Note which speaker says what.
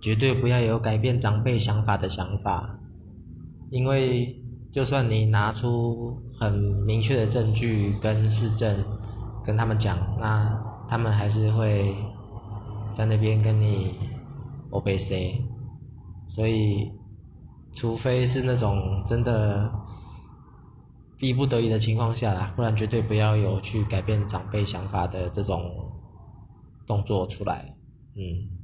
Speaker 1: 绝对不要有改变长辈想法的想法。因为就算你拿出很明确的证据跟市政跟他们讲那他们还是会在那边跟你 obc 所以除非是那种真的逼不得已的情况下啦不然绝对不要有去改变长辈想法的这种动作出来。嗯。